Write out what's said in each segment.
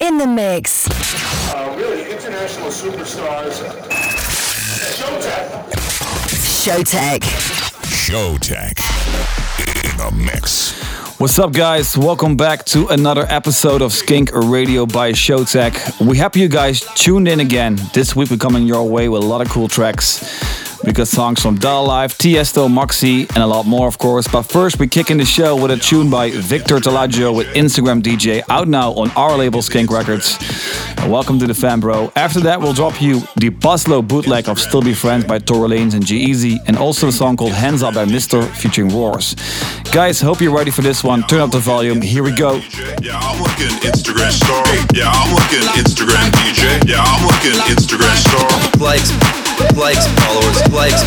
In the mix. Uh, really international superstars. Showtek. Showtek. Showtek. In the mix. What's up, guys? Welcome back to another episode of Skink Radio by Showtek. We happy you guys tuned in again. This week we're coming your way with a lot of cool tracks. We got songs from Da Life, Tiesto, Moxie, and a lot more, of course. But first, we kick in the show with a tune by Victor Talaggio with Instagram DJ, out now on our label Skink Records. And welcome to the fan, bro. After that, we'll drop you the Baslo bootleg of Still Be Friends by Tory Lanez and G-Eazy, and also a song called Hands Up by Mr. featuring Wars. Guys, hope you're ready for this one. Turn up the volume. Here we go. Yeah, I'm looking Instagram star. Yeah, I'm looking Instagram DJ. Yeah, I'm looking Instagram star. likes, likes, followers, likes,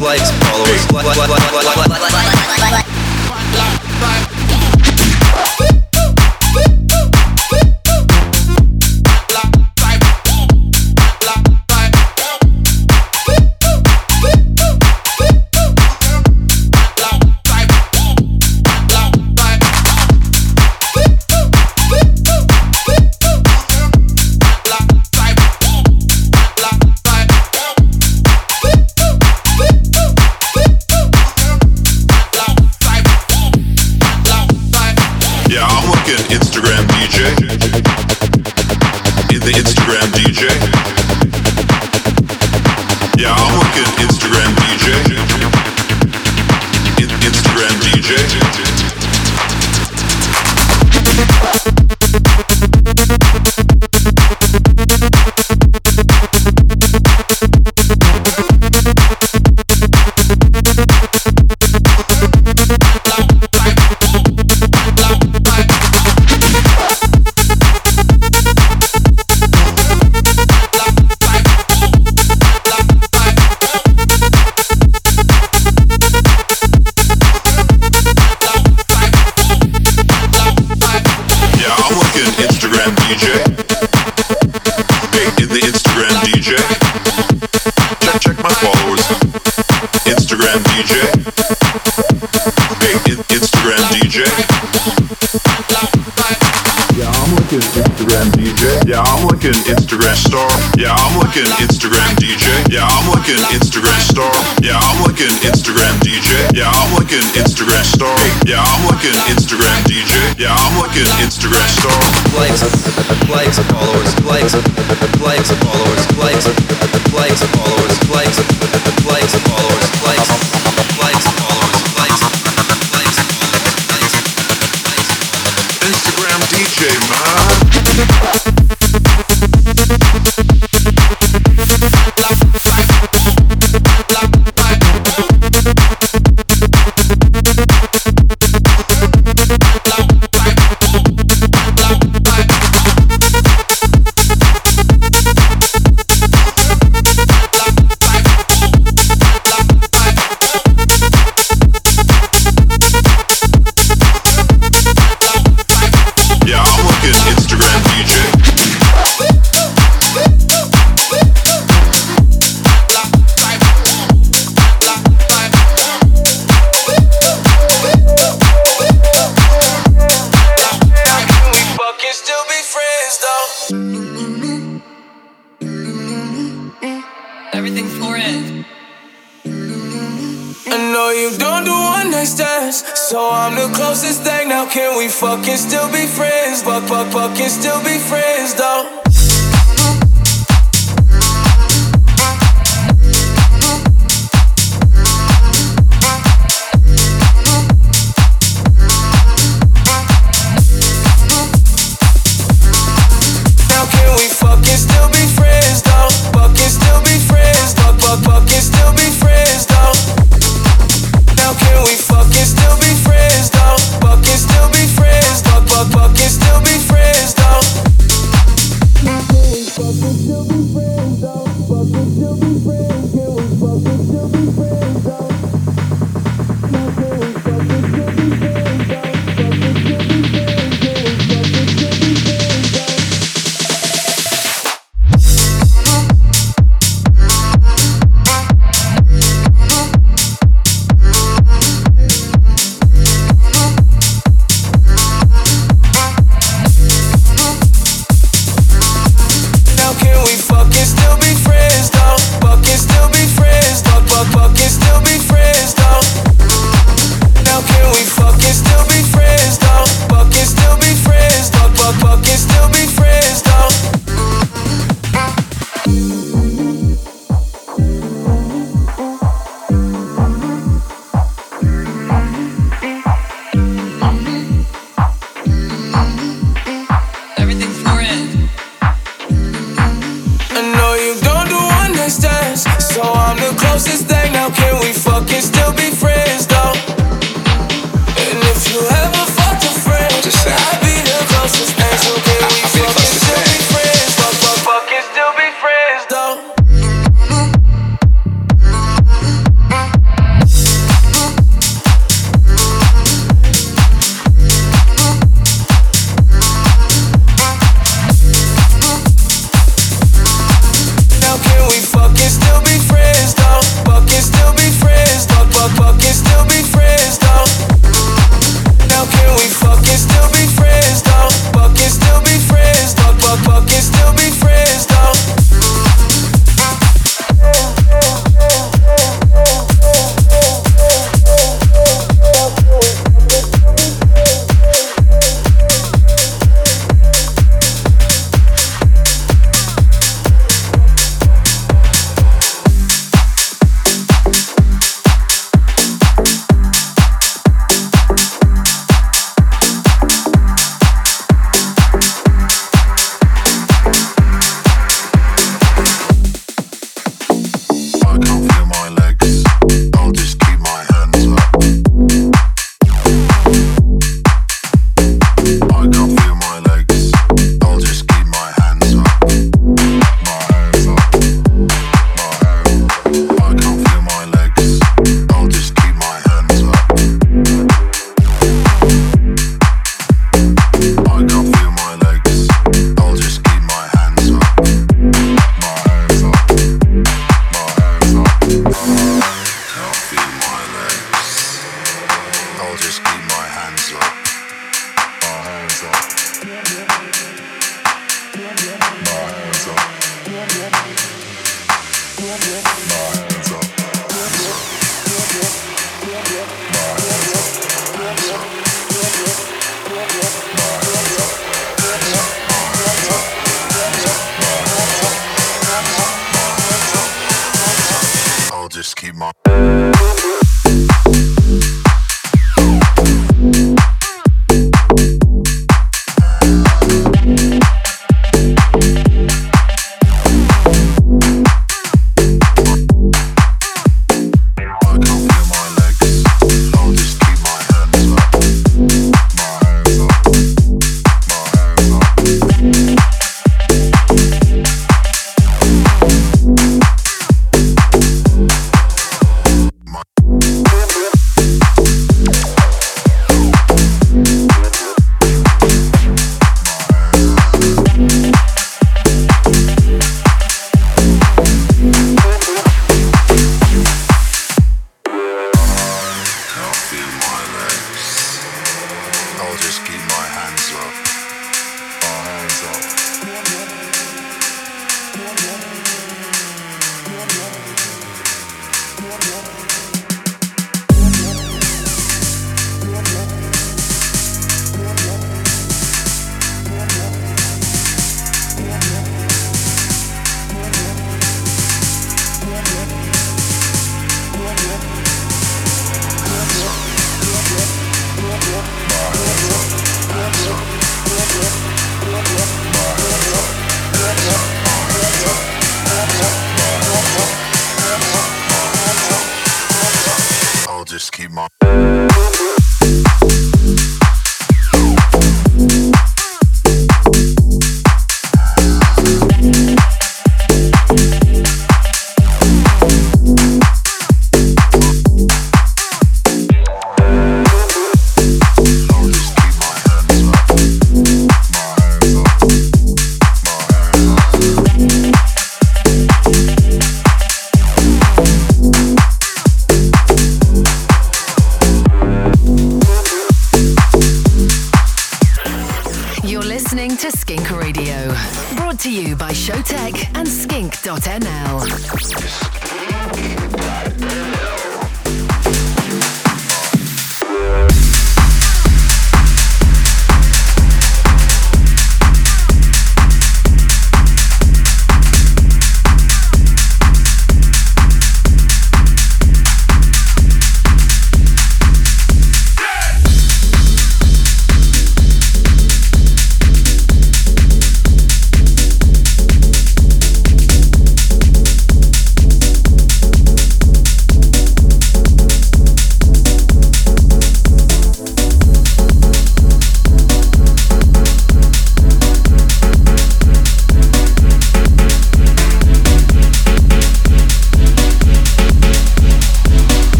likes, followers, like, like, like, like, like, like, like, like. Yeah, can we fucking still be friends? Fuck, fuck, fucking still be friends though. Since then, Now can we fucking still be friends?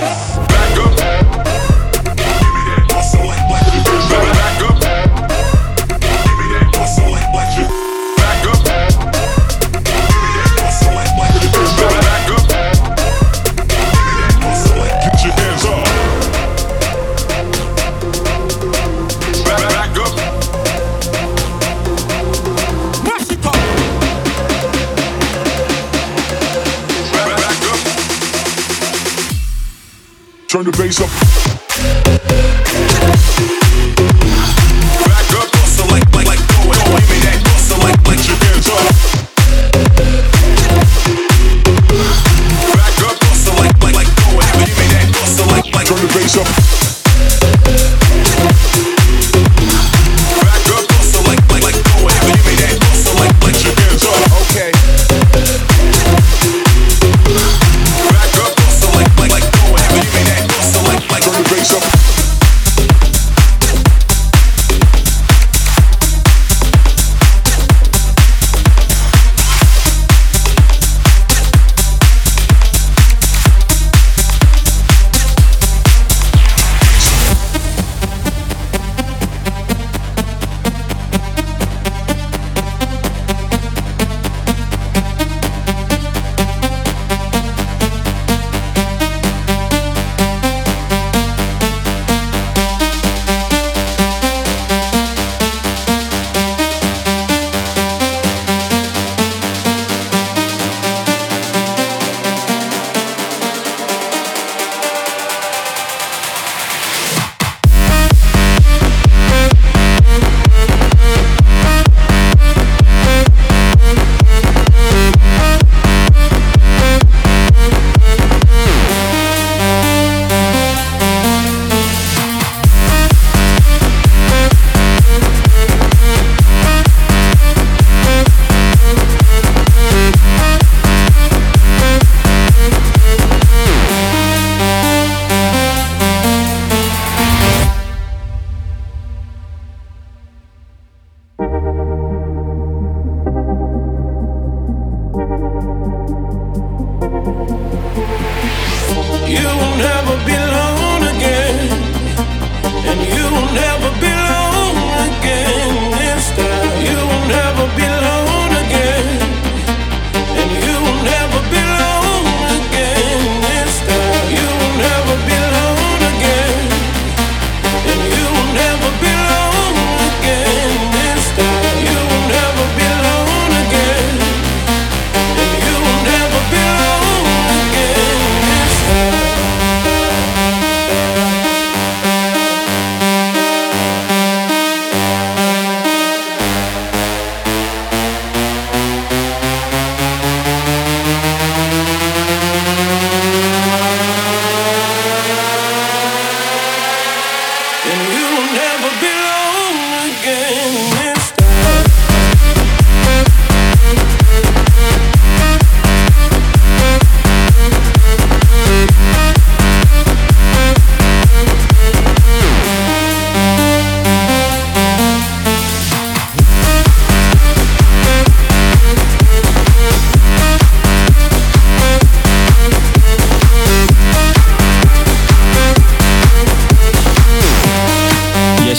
Yeah. blaze up.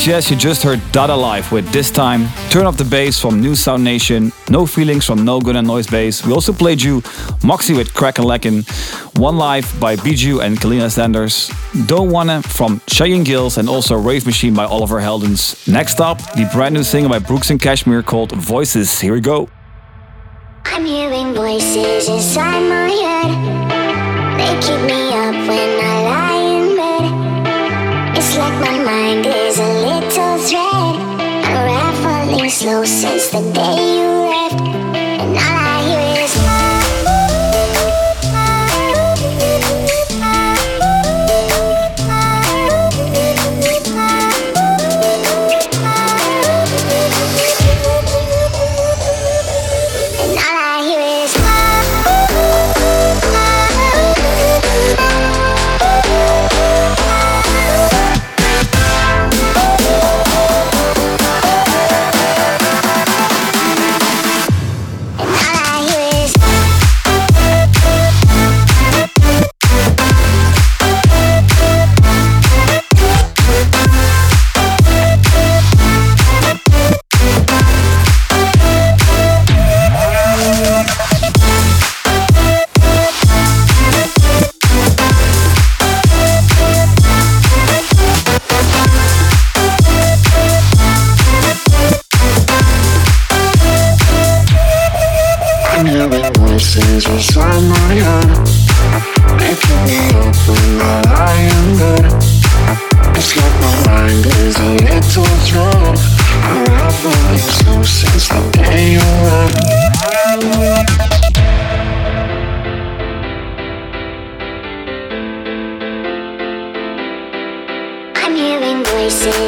Yes, you just heard Dada Life with This Time, Turn Up the Bass from New Sound Nation, No Feelings from No Good and Noise Bass. We also played you Moxie with Crack and Lecken, One Life by Bijou and Kalina Sanders, Don't Wanna from Cheyenne Giles, and also Rave Machine by Oliver Heldens. Next up, the brand new single by Brooks and Cashmere called Voices. Here we go. I'm hearing voices inside my head. They keep me slow since the day you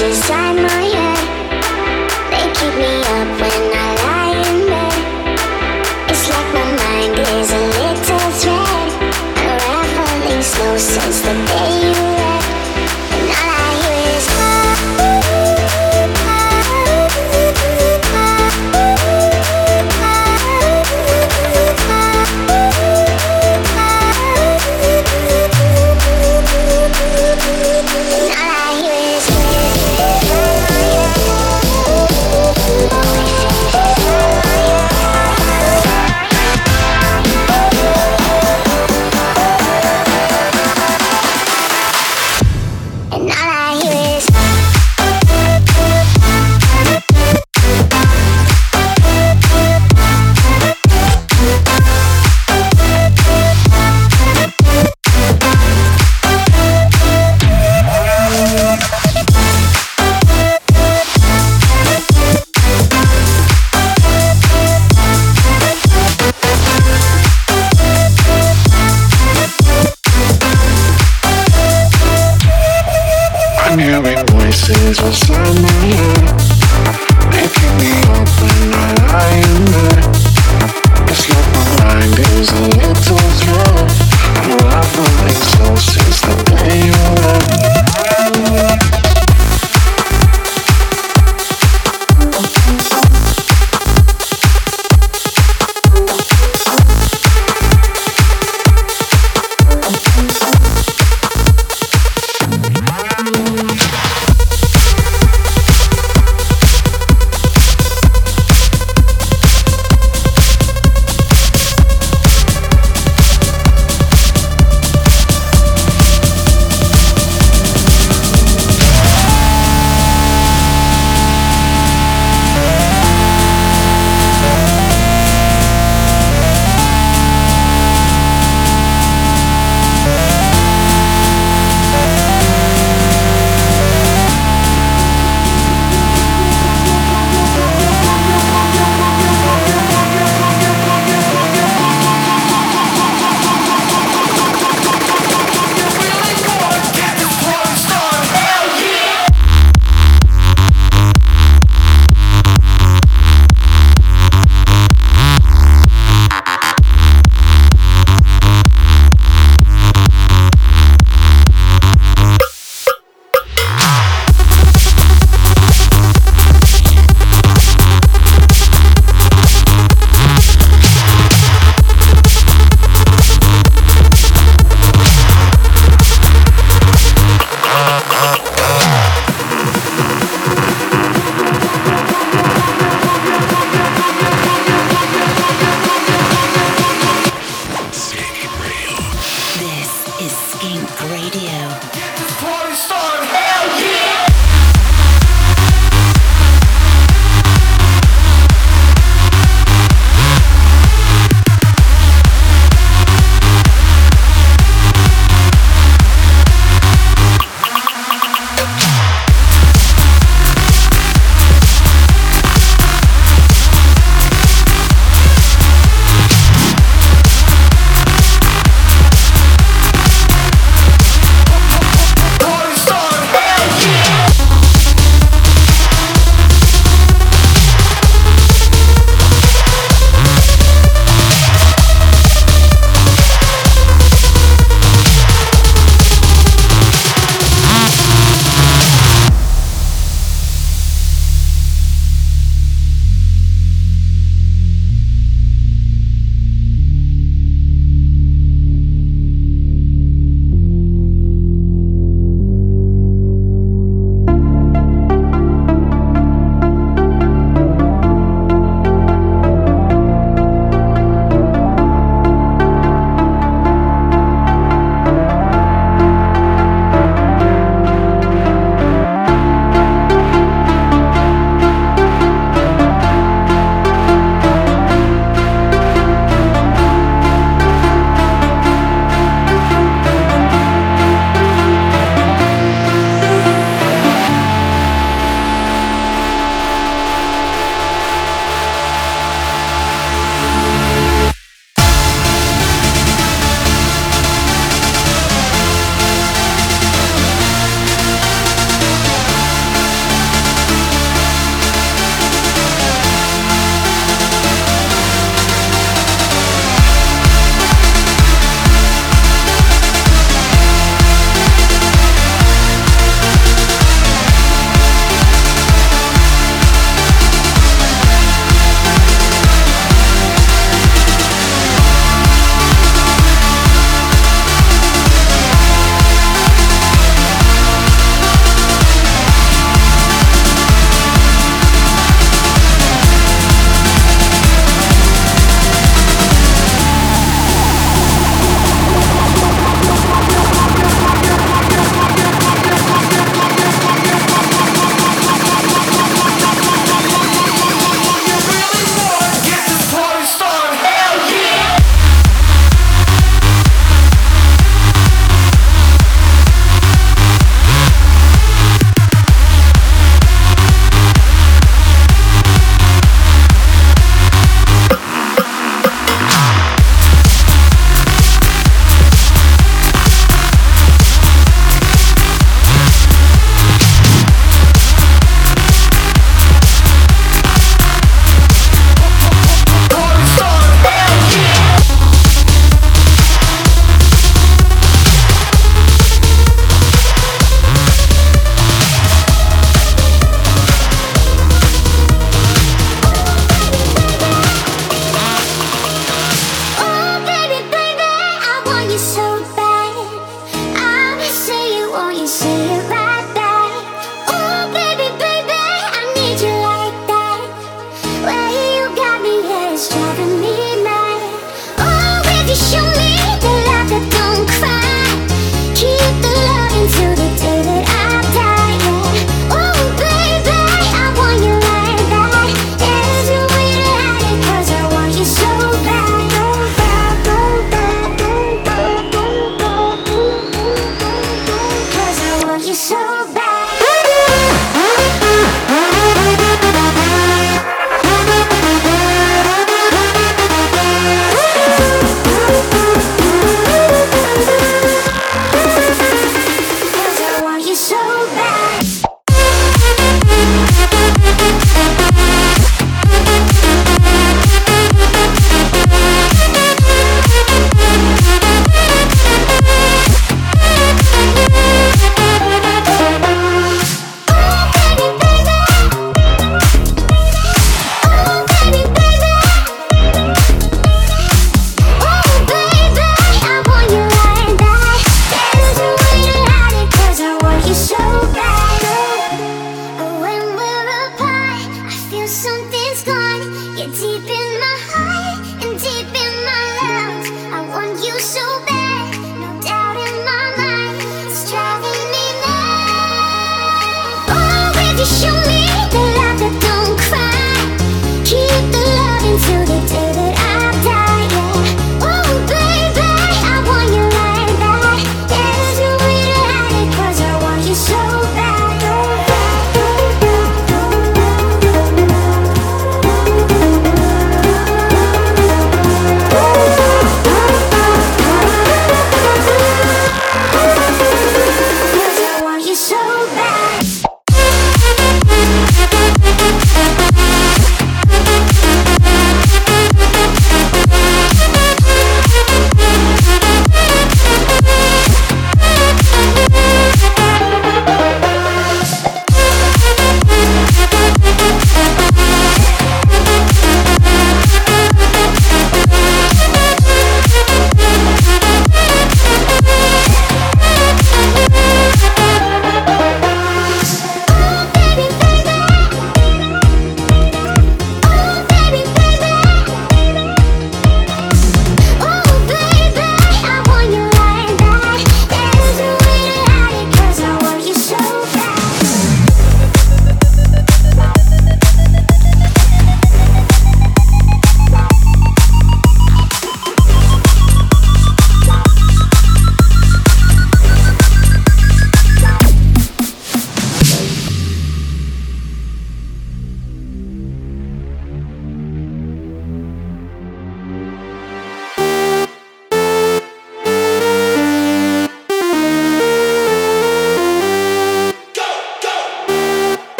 inside my head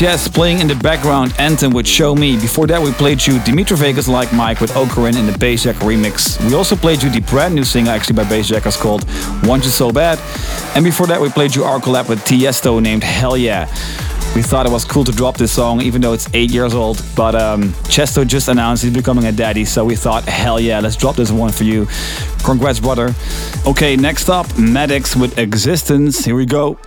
Yes playing in the background Anthem with Show Me. Before that we played you Dimitri Vegas Like Mike with Ocarina in the Bassjack remix. We also played you the brand new single actually by Bassjackers called Want You So Bad. And before that we played you our collab with Tiesto named Hell Yeah. We thought it was cool to drop this song even though it's 8 years old. But um, Tiesto just announced he's becoming a daddy so we thought hell yeah let's drop this one for you. Congrats brother. Okay next up Maddix with Existence. Here we go.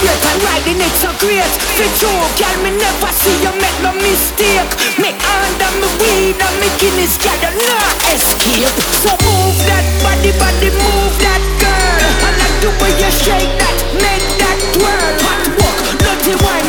Vibrate and riding it so great. For true, girl, me never see you make no mistake. Me hand and me weed and me Guinness, girl, you not escape. So move that body, body, move that girl. I like the way you shake that, make that twirl Hot walk, dirty wine,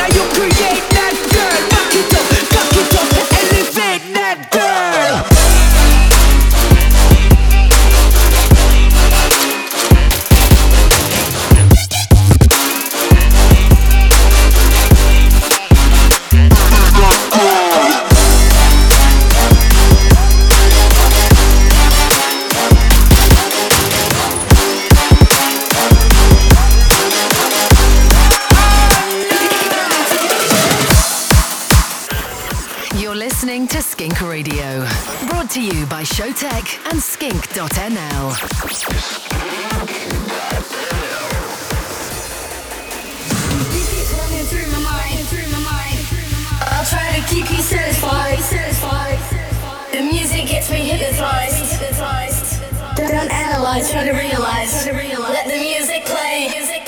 Don't analyze, try to realize, try to realize. Let the music play.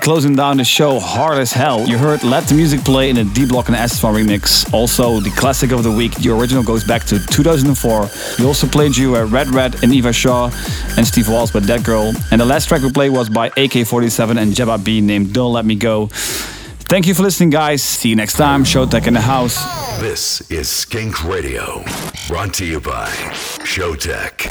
Closing down the show hard as hell. You heard Let the Music Play in a D Block and S-te-Fan remix. Also, the classic of the week, the original goes back to 2004. We also played you uh, Red Red and Eva Shaw and Steve Walls with That Girl. And the last track we played was by AK47 and Jabba B named Don't Let Me Go. Thank you for listening, guys. See you next time. Showtek in the house. This is Skink Radio, brought to you by Showtek.